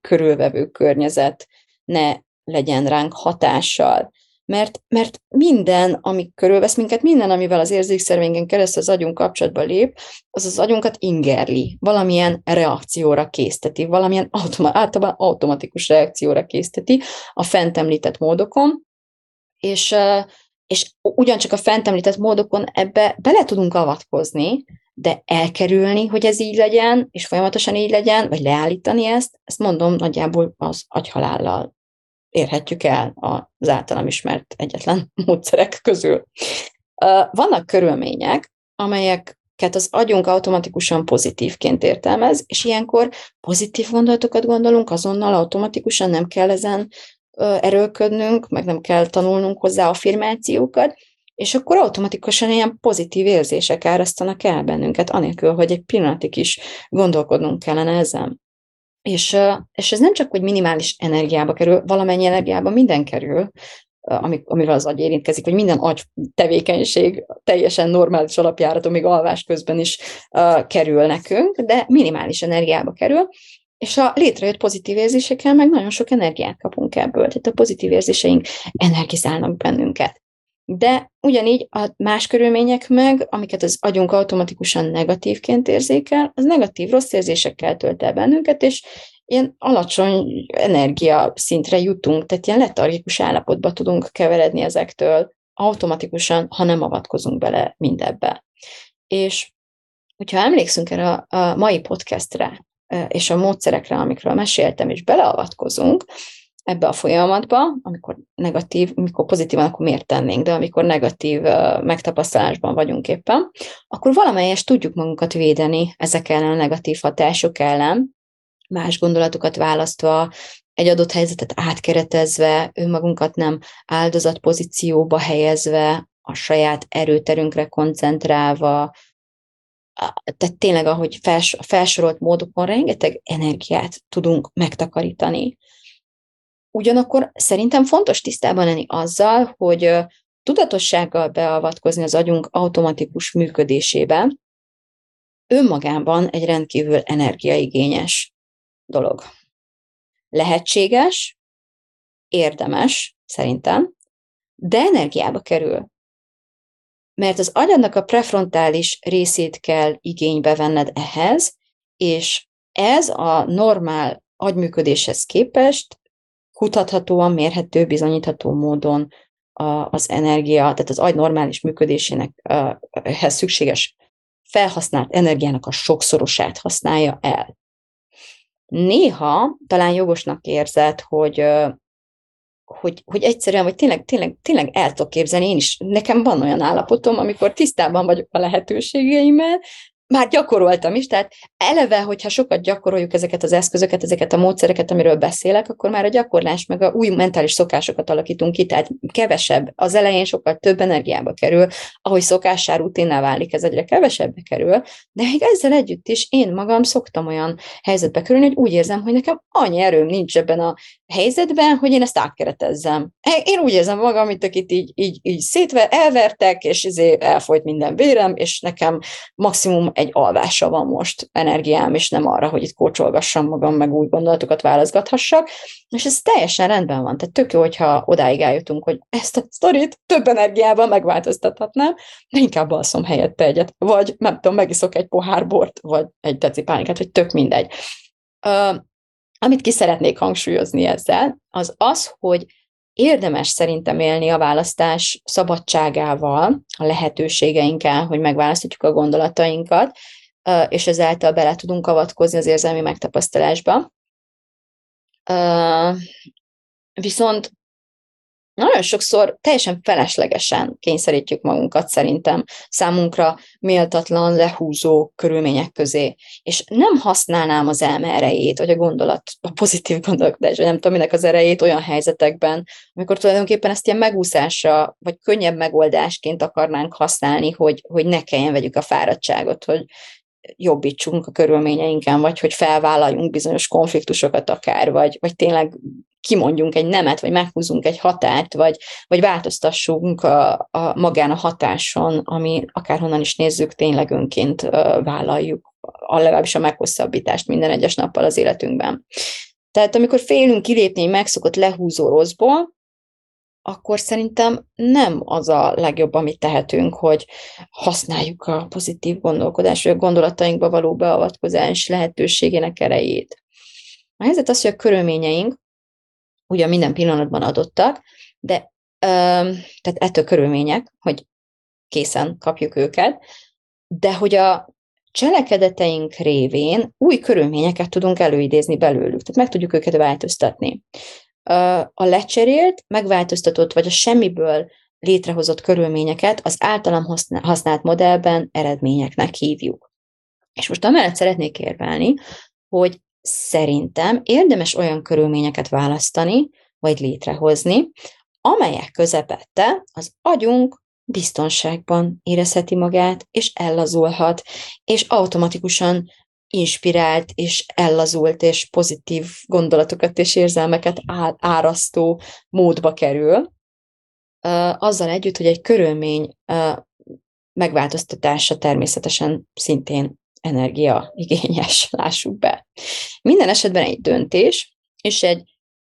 körülvevő környezet ne legyen ránk hatással. Mert, mert minden, ami körülvesz minket, minden, amivel az érzékszervényen keresztül az agyunk kapcsolatba lép, az az agyunkat ingerli, valamilyen reakcióra készteti, valamilyen automa- általában automatikus reakcióra készteti a fent említett módokon, és, és ugyancsak a fent említett módokon ebbe bele tudunk avatkozni, de elkerülni, hogy ez így legyen, és folyamatosan így legyen, vagy leállítani ezt, ezt mondom nagyjából az agyhalállal érhetjük el az általam ismert egyetlen módszerek közül. Vannak körülmények, amelyeket az agyunk automatikusan pozitívként értelmez, és ilyenkor pozitív gondolatokat gondolunk, azonnal automatikusan nem kell ezen erőlködnünk, meg nem kell tanulnunk hozzá affirmációkat, és akkor automatikusan ilyen pozitív érzések árasztanak el bennünket, anélkül, hogy egy pillanatig is gondolkodnunk kellene ezen. És, és ez nem csak, hogy minimális energiába kerül, valamennyi energiába minden kerül, amivel az agy érintkezik, vagy minden agy tevékenység teljesen normális alapjáraton, még alvás közben is uh, kerül nekünk, de minimális energiába kerül, és a létrejött pozitív érzésekkel meg nagyon sok energiát kapunk ebből, tehát a pozitív érzéseink energizálnak bennünket. De ugyanígy a más körülmények meg, amiket az agyunk automatikusan negatívként érzékel, az negatív rossz érzésekkel tölt el bennünket, és ilyen alacsony energia szintre jutunk, tehát ilyen letargikus állapotba tudunk keveredni ezektől automatikusan, ha nem avatkozunk bele mindebbe. És hogyha emlékszünk erre a mai podcastre, és a módszerekre, amikről meséltem, és beleavatkozunk, ebbe a folyamatba, amikor negatív, amikor pozitívan, akkor miért tennénk, de amikor negatív megtapasztalásban vagyunk éppen, akkor valamelyest tudjuk magunkat védeni ezek ellen a negatív hatások ellen, más gondolatokat választva, egy adott helyzetet átkeretezve, önmagunkat nem áldozat pozícióba helyezve, a saját erőterünkre koncentrálva, tehát tényleg, ahogy fels, felsorolt módokon rengeteg energiát tudunk megtakarítani. Ugyanakkor szerintem fontos tisztában lenni azzal, hogy tudatossággal beavatkozni az agyunk automatikus működésébe önmagában egy rendkívül energiaigényes dolog. Lehetséges, érdemes, szerintem, de energiába kerül. Mert az agyadnak a prefrontális részét kell igénybe venned ehhez, és ez a normál agyműködéshez képest kutathatóan, mérhető, bizonyítható módon az energia, tehát az agy normális működésének ehhez szükséges felhasznált energiának a sokszorosát használja el. Néha talán jogosnak érzed, hogy, hogy, hogy egyszerűen, vagy tényleg, tényleg, tényleg el tudok képzelni, én is, nekem van olyan állapotom, amikor tisztában vagyok a lehetőségeimmel, már gyakoroltam is, tehát eleve, hogyha sokat gyakoroljuk ezeket az eszközöket, ezeket a módszereket, amiről beszélek, akkor már a gyakorlás meg a új mentális szokásokat alakítunk ki, tehát kevesebb, az elején sokkal több energiába kerül, ahogy szokássá rutinná válik, ez egyre kevesebbe kerül, de még ezzel együtt is én magam szoktam olyan helyzetbe kerülni, hogy úgy érzem, hogy nekem annyi erőm nincs ebben a helyzetben, hogy én ezt átkeretezzem. Én úgy érzem magam, mint akit így, így, így szétve, elvertek, és ezért elfolyt minden vérem, és nekem maximum egy alvásra van most energiám, és nem arra, hogy itt kócsolgassam magam, meg új gondolatokat válaszgathassak, és ez teljesen rendben van. Tehát tök jó, hogyha odáig eljutunk, hogy ezt a sztorit több energiával megváltoztathatnám, de inkább alszom helyette egyet, vagy nem tudom, megiszok egy pohár bort, vagy egy deci pálinkát, vagy tök mindegy. Uh, amit ki szeretnék hangsúlyozni ezzel, az az, hogy érdemes szerintem élni a választás szabadságával, a lehetőségeinkkel, hogy megválasztjuk a gondolatainkat, és ezáltal bele tudunk avatkozni az érzelmi megtapasztalásba. Viszont nagyon sokszor teljesen feleslegesen kényszerítjük magunkat szerintem számunkra méltatlan, lehúzó körülmények közé. És nem használnám az elme erejét, vagy a gondolat, a pozitív gondolkodás, vagy nem tudom minek az erejét olyan helyzetekben, amikor tulajdonképpen ezt ilyen megúszásra, vagy könnyebb megoldásként akarnánk használni, hogy, hogy ne kelljen vegyük a fáradtságot, hogy jobbítsunk a körülményeinken, vagy hogy felvállaljunk bizonyos konfliktusokat akár, vagy, vagy tényleg kimondjunk egy nemet, vagy meghúzunk egy határt, vagy, vagy változtassunk a, a magán a hatáson, ami akárhonnan is nézzük, tényleg önként vállaljuk a legalábbis a meghosszabbítást minden egyes nappal az életünkben. Tehát amikor félünk kilépni egy megszokott lehúzó rosszból, akkor szerintem nem az a legjobb, amit tehetünk, hogy használjuk a pozitív gondolkodás, vagy a gondolatainkba való beavatkozás lehetőségének erejét. A helyzet az, hogy a körülményeink ugye minden pillanatban adottak, de tehát ettől körülmények, hogy készen kapjuk őket, de hogy a cselekedeteink révén új körülményeket tudunk előidézni belőlük, tehát meg tudjuk őket változtatni. A lecserélt, megváltoztatott, vagy a semmiből létrehozott körülményeket az általam használt modellben eredményeknek hívjuk. És most amellett szeretnék érvelni, hogy szerintem érdemes olyan körülményeket választani, vagy létrehozni, amelyek közepette az agyunk biztonságban érezheti magát, és ellazulhat, és automatikusan inspirált, és ellazult, és pozitív gondolatokat és érzelmeket árasztó módba kerül, azzal együtt, hogy egy körülmény megváltoztatása természetesen szintén energia igényes, lássuk be. Minden esetben egy döntés és egy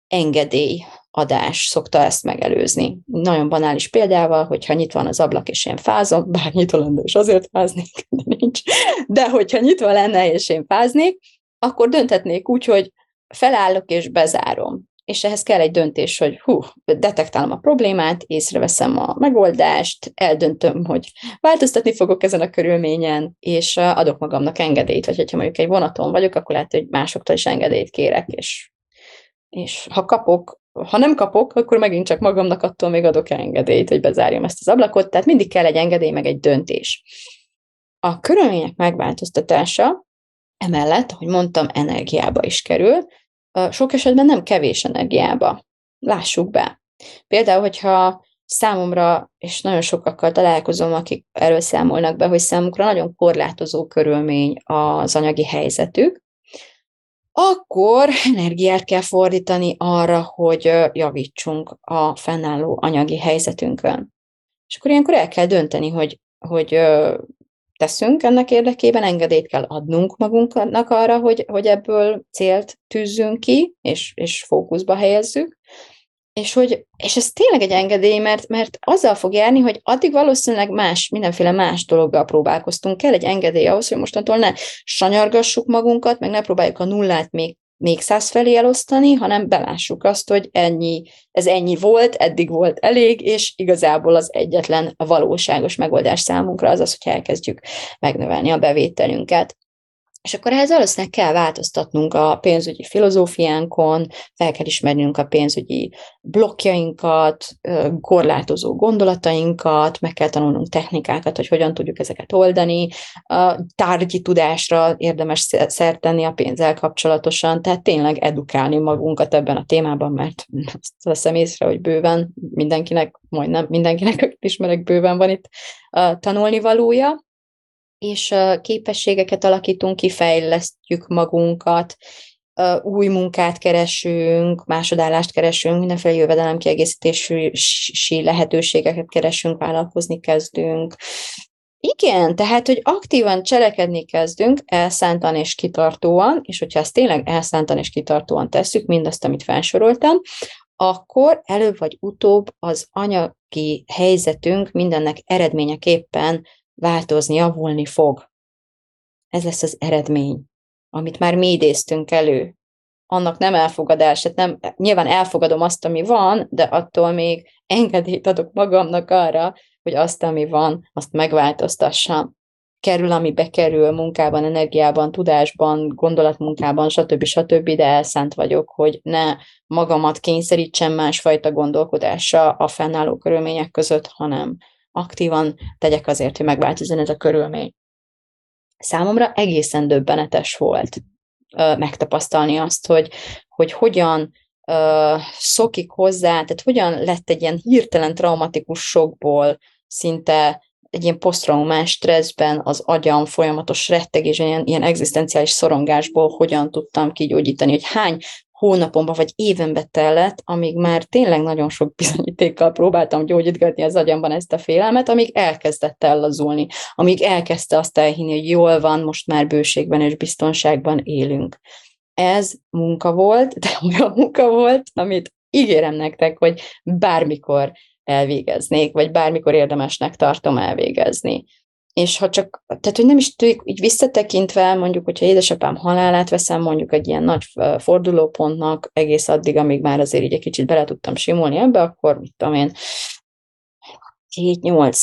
engedély adás szokta ezt megelőzni. Nagyon banális példával, hogyha nyitva van az ablak, és én fázom, bár nyitva lenne, és azért fáznék, de nincs, de hogyha nyitva lenne, és én fáznék, akkor dönthetnék úgy, hogy felállok és bezárom. És ehhez kell egy döntés, hogy hú, detektálom a problémát, észreveszem a megoldást, eldöntöm, hogy változtatni fogok ezen a körülményen, és adok magamnak engedélyt, vagy hogyha mondjuk egy vonaton vagyok, akkor lehet, hogy másoktól is engedélyt kérek, és, és ha kapok ha nem kapok, akkor megint csak magamnak attól még adok engedélyt, hogy bezárjam ezt az ablakot, tehát mindig kell egy engedély, meg egy döntés. A körülmények megváltoztatása emellett, ahogy mondtam, energiába is kerül, sok esetben nem kevés energiába. Lássuk be. Például, hogyha számomra, és nagyon sokakkal találkozom, akik erről számolnak be, hogy számukra nagyon korlátozó körülmény az anyagi helyzetük, akkor energiát kell fordítani arra, hogy javítsunk a fennálló anyagi helyzetünkön. És akkor ilyenkor el kell dönteni, hogy, hogy teszünk ennek érdekében, engedélyt kell adnunk magunknak arra, hogy, hogy ebből célt tűzzünk ki, és, és fókuszba helyezzük, és, hogy, és ez tényleg egy engedély, mert, mert azzal fog járni, hogy addig valószínűleg más, mindenféle más dologgal próbálkoztunk. Kell egy engedély ahhoz, hogy mostantól ne sanyargassuk magunkat, meg ne próbáljuk a nullát még még száz felé elosztani, hanem belássuk azt, hogy ennyi, ez ennyi volt, eddig volt elég, és igazából az egyetlen valóságos megoldás számunkra az az, hogy elkezdjük megnövelni a bevételünket. És akkor ehhez valószínűleg kell változtatnunk a pénzügyi filozófiánkon, fel kell ismernünk a pénzügyi blokkjainkat, korlátozó gondolatainkat, meg kell tanulnunk technikákat, hogy hogyan tudjuk ezeket oldani, a tárgyi tudásra érdemes szert tenni a pénzzel kapcsolatosan, tehát tényleg edukálni magunkat ebben a témában, mert azt veszem észre, hogy bőven mindenkinek, majdnem mindenkinek, akit ismerek, bőven van itt tanulni valója és képességeket alakítunk ki, fejlesztjük magunkat, új munkát keresünk, másodállást keresünk, mindenféle jövedelemkiegészítési lehetőségeket keresünk, vállalkozni kezdünk. Igen, tehát, hogy aktívan cselekedni kezdünk, elszántan és kitartóan, és hogyha ezt tényleg elszántan és kitartóan tesszük, mindazt, amit felsoroltam, akkor előbb vagy utóbb az anyagi helyzetünk mindennek eredményeképpen változni, javulni fog. Ez lesz az eredmény, amit már mi idéztünk elő. Annak nem elfogadás, hát nem, nyilván elfogadom azt, ami van, de attól még engedélyt adok magamnak arra, hogy azt, ami van, azt megváltoztassam. Kerül, ami bekerül munkában, energiában, tudásban, gondolatmunkában, stb. stb., de elszánt vagyok, hogy ne magamat kényszerítsem másfajta gondolkodásra a fennálló körülmények között, hanem aktívan tegyek azért, hogy megváltozzon ez a körülmény. Számomra egészen döbbenetes volt ö, megtapasztalni azt, hogy, hogy hogyan ö, szokik hozzá, tehát hogyan lett egy ilyen hirtelen traumatikus sokból szinte egy ilyen posztraumás stresszben az agyam folyamatos rettegés, ilyen, ilyen egzisztenciális szorongásból hogyan tudtam kigyógyítani, hogy hány hónapomba vagy évenbe tellett, amíg már tényleg nagyon sok bizonyítékkal próbáltam gyógyítgatni az agyamban ezt a félelmet, amíg elkezdett ellazulni, amíg elkezdte azt elhinni, hogy jól van, most már bőségben és biztonságban élünk. Ez munka volt, de olyan munka volt, amit ígérem nektek, hogy bármikor elvégeznék, vagy bármikor érdemesnek tartom elvégezni. És ha csak, tehát hogy nem is tudjuk, így visszatekintve, mondjuk, hogyha édesapám halálát veszem, mondjuk egy ilyen nagy fordulópontnak, egész addig, amíg már azért így egy kicsit bele tudtam simulni ebbe, akkor mit tudom én, 7-8,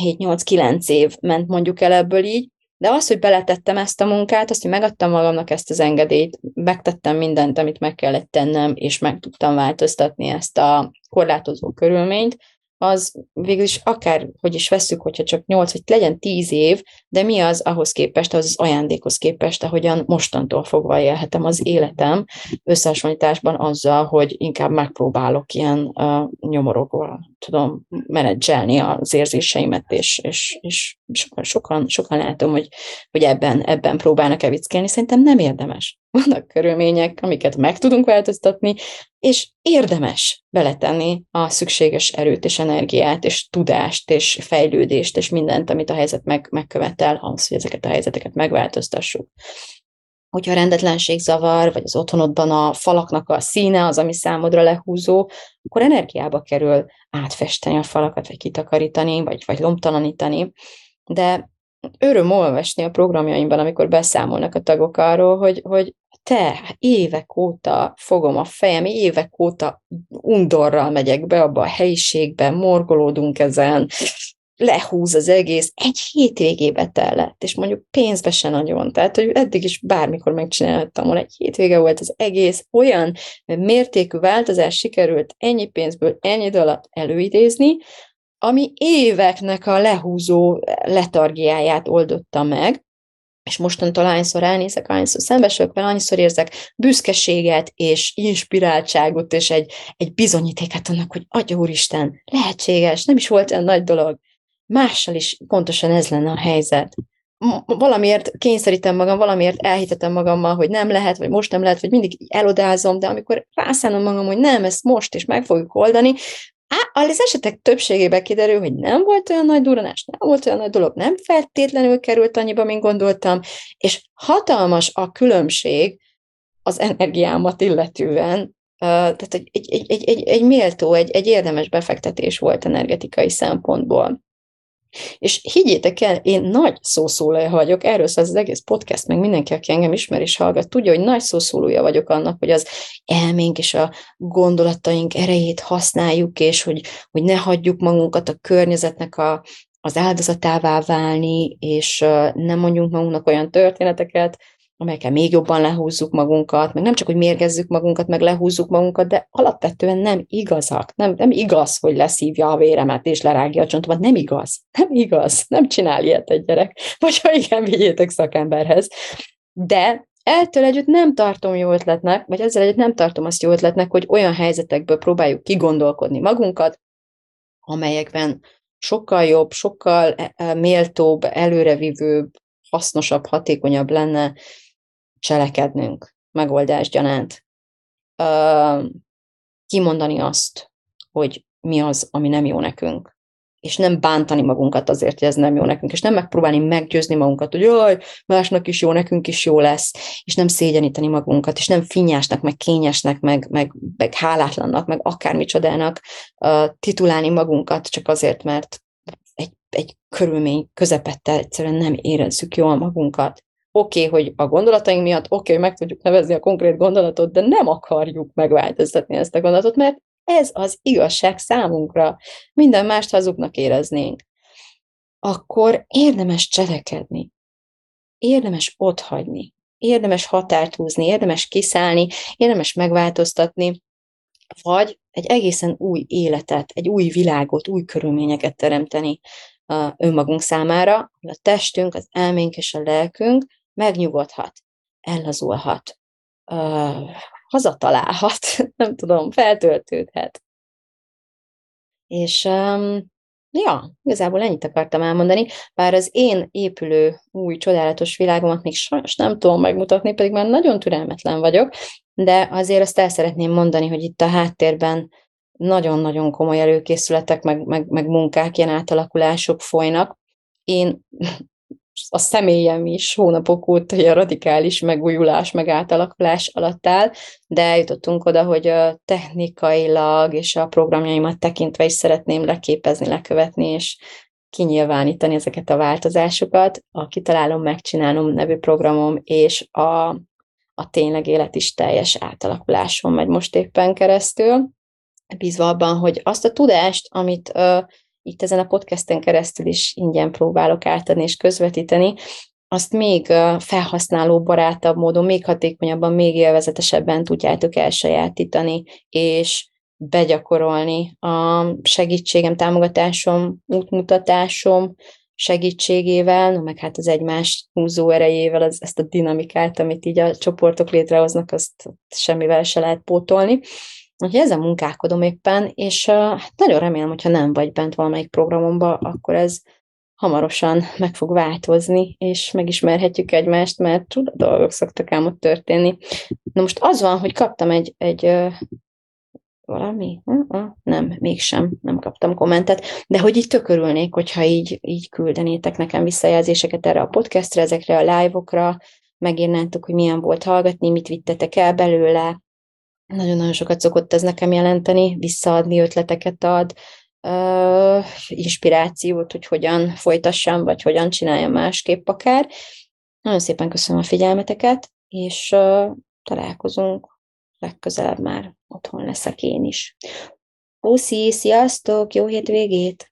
7-8-9 év ment mondjuk el ebből így, de az, hogy beletettem ezt a munkát, azt, hogy megadtam magamnak ezt az engedélyt, megtettem mindent, amit meg kellett tennem, és meg tudtam változtatni ezt a korlátozó körülményt, az végül is akár, hogy is veszük, hogyha csak 8, vagy legyen 10 év, de mi az ahhoz képest, az, az ajándékhoz képest, ahogyan mostantól fogva élhetem az életem, összehasonlításban azzal, hogy inkább megpróbálok ilyen uh, nyomorogva, tudom, menedzselni az érzéseimet, és, és, és sokan, sokan, látom, hogy, hogy ebben, ebben próbálnak evickelni. Szerintem nem érdemes. Vannak körülmények, amiket meg tudunk változtatni, és érdemes beletenni a szükséges erőt és energiát, és tudást, és fejlődést, és mindent, amit a helyzet meg, megkövetel, ahhoz, hogy ezeket a helyzeteket megváltoztassuk. Hogyha a rendetlenség zavar, vagy az otthonodban a falaknak a színe az, ami számodra lehúzó, akkor energiába kerül átfesteni a falakat, vagy kitakarítani, vagy, vagy lomtalanítani. De öröm olvasni a programjaimban, amikor beszámolnak a tagok arról, hogy, hogy te, évek óta fogom a fejem, évek óta undorral megyek be abba a helyiségbe, morgolódunk ezen, lehúz az egész, egy hétvégébe tellett, és mondjuk pénzbe se nagyon, tehát, hogy eddig is bármikor megcsináltam volna, egy hétvége volt az egész, olyan mértékű változás sikerült ennyi pénzből, ennyi idő alatt előidézni, ami éveknek a lehúzó letargiáját oldotta meg, és mostantól hányszor elnézek, hányszor szembesülök vele, annyiszor érzek büszkeséget és inspiráltságot, és egy, egy bizonyítéket annak, hogy Atya Úristen, lehetséges, nem is volt olyan nagy dolog. Mással is pontosan ez lenne a helyzet. Valamiért kényszerítem magam, valamiért elhitetem magammal, hogy nem lehet, vagy most nem lehet, vagy mindig elodázom, de amikor rászánom magam, hogy nem, ezt most is meg fogjuk oldani, az esetek többségében kiderül, hogy nem volt olyan nagy duranás, nem volt olyan nagy dolog, nem feltétlenül került annyiba, mint gondoltam, és hatalmas a különbség az energiámat illetően, tehát egy, egy, egy, egy, egy méltó, egy, egy érdemes befektetés volt energetikai szempontból. És higgyétek el, én nagy szószólója vagyok, erről szól az egész podcast, meg mindenki, aki engem ismer és hallgat, tudja, hogy nagy szószólója vagyok annak, hogy az elménk és a gondolataink erejét használjuk, és hogy, hogy ne hagyjuk magunkat a környezetnek a, az áldozatává válni, és nem mondjunk magunknak olyan történeteket, amelyekkel még jobban lehúzzuk magunkat, meg nem csak, hogy mérgezzük magunkat, meg lehúzzuk magunkat, de alapvetően nem igazak. Nem, nem igaz, hogy leszívja a véremet és lerágja a csontomat. Nem igaz. Nem igaz. Nem csinál ilyet egy gyerek. Vagy ha igen, vigyétek szakemberhez. De Ettől együtt nem tartom jó ötletnek, vagy ezzel együtt nem tartom azt jó ötletnek, hogy olyan helyzetekből próbáljuk kigondolkodni magunkat, amelyekben sokkal jobb, sokkal e, e, méltóbb, előrevívőbb, hasznosabb, hatékonyabb lenne cselekednünk megoldás gyanánt. Uh, kimondani azt, hogy mi az, ami nem jó nekünk. És nem bántani magunkat azért, hogy ez nem jó nekünk, és nem megpróbálni meggyőzni magunkat, hogy jaj, másnak is jó, nekünk is jó lesz, és nem szégyeníteni magunkat, és nem finnyásnak, meg kényesnek, meg, meg, meg hálátlannak, meg akármicsodának uh, titulálni magunkat, csak azért, mert egy, egy körülmény közepette egyszerűen nem érezzük jól magunkat oké, okay, hogy a gondolataink miatt, oké, okay, hogy meg tudjuk nevezni a konkrét gondolatot, de nem akarjuk megváltoztatni ezt a gondolatot, mert ez az igazság számunkra. Minden mást hazugnak éreznénk. Akkor érdemes cselekedni. Érdemes otthagyni. Érdemes határt húzni, érdemes kiszállni, érdemes megváltoztatni, vagy egy egészen új életet, egy új világot, új körülményeket teremteni önmagunk számára, a testünk, az elménk és a lelkünk megnyugodhat, ellazulhat, uh, hazatalálhat, nem tudom, feltöltődhet. És um, ja, igazából ennyit akartam elmondani, bár az én épülő új csodálatos világomat még sajnos nem tudom megmutatni, pedig már nagyon türelmetlen vagyok, de azért azt el szeretném mondani, hogy itt a háttérben nagyon-nagyon komoly előkészületek, meg, meg, meg munkák, ilyen átalakulások folynak. Én a személyem is hónapok óta a radikális megújulás, meg átalakulás alatt áll, de eljutottunk oda, hogy technikailag és a programjaimat tekintve is szeretném leképezni, lekövetni, és kinyilvánítani ezeket a változásokat. A Kitalálom, Megcsinálom nevű programom és a, a tényleg élet is teljes átalakuláson megy most éppen keresztül, bízva abban, hogy azt a tudást, amit uh, itt ezen a podcasten keresztül is ingyen próbálok átadni és közvetíteni, azt még felhasználó barátabb módon, még hatékonyabban, még élvezetesebben tudjátok elsajátítani, és begyakorolni a segítségem, támogatásom, útmutatásom segítségével, meg hát az egymás húzó erejével, az, ezt a dinamikát, amit így a csoportok létrehoznak, azt semmivel se lehet pótolni. Úgyhogy ezzel munkálkodom éppen, és uh, nagyon remélem, hogyha nem vagy bent valamelyik programomba, akkor ez hamarosan meg fog változni, és megismerhetjük egymást, mert csuda dolgok szoktak ám ott történni. Na most az van, hogy kaptam egy, egy valami? Uh-uh, nem, mégsem, nem kaptam kommentet, de hogy így tökörülnék, hogyha így, így küldenétek nekem visszajelzéseket erre a podcastre, ezekre a live-okra, megírnátok, hogy milyen volt hallgatni, mit vittetek el belőle, nagyon-nagyon sokat szokott ez nekem jelenteni, visszaadni ötleteket ad, uh, inspirációt, hogy hogyan folytassam, vagy hogyan csináljam másképp akár. Nagyon szépen köszönöm a figyelmeteket, és uh, találkozunk legközelebb már otthon leszek én is. Puszi, sziasztok, jó hétvégét!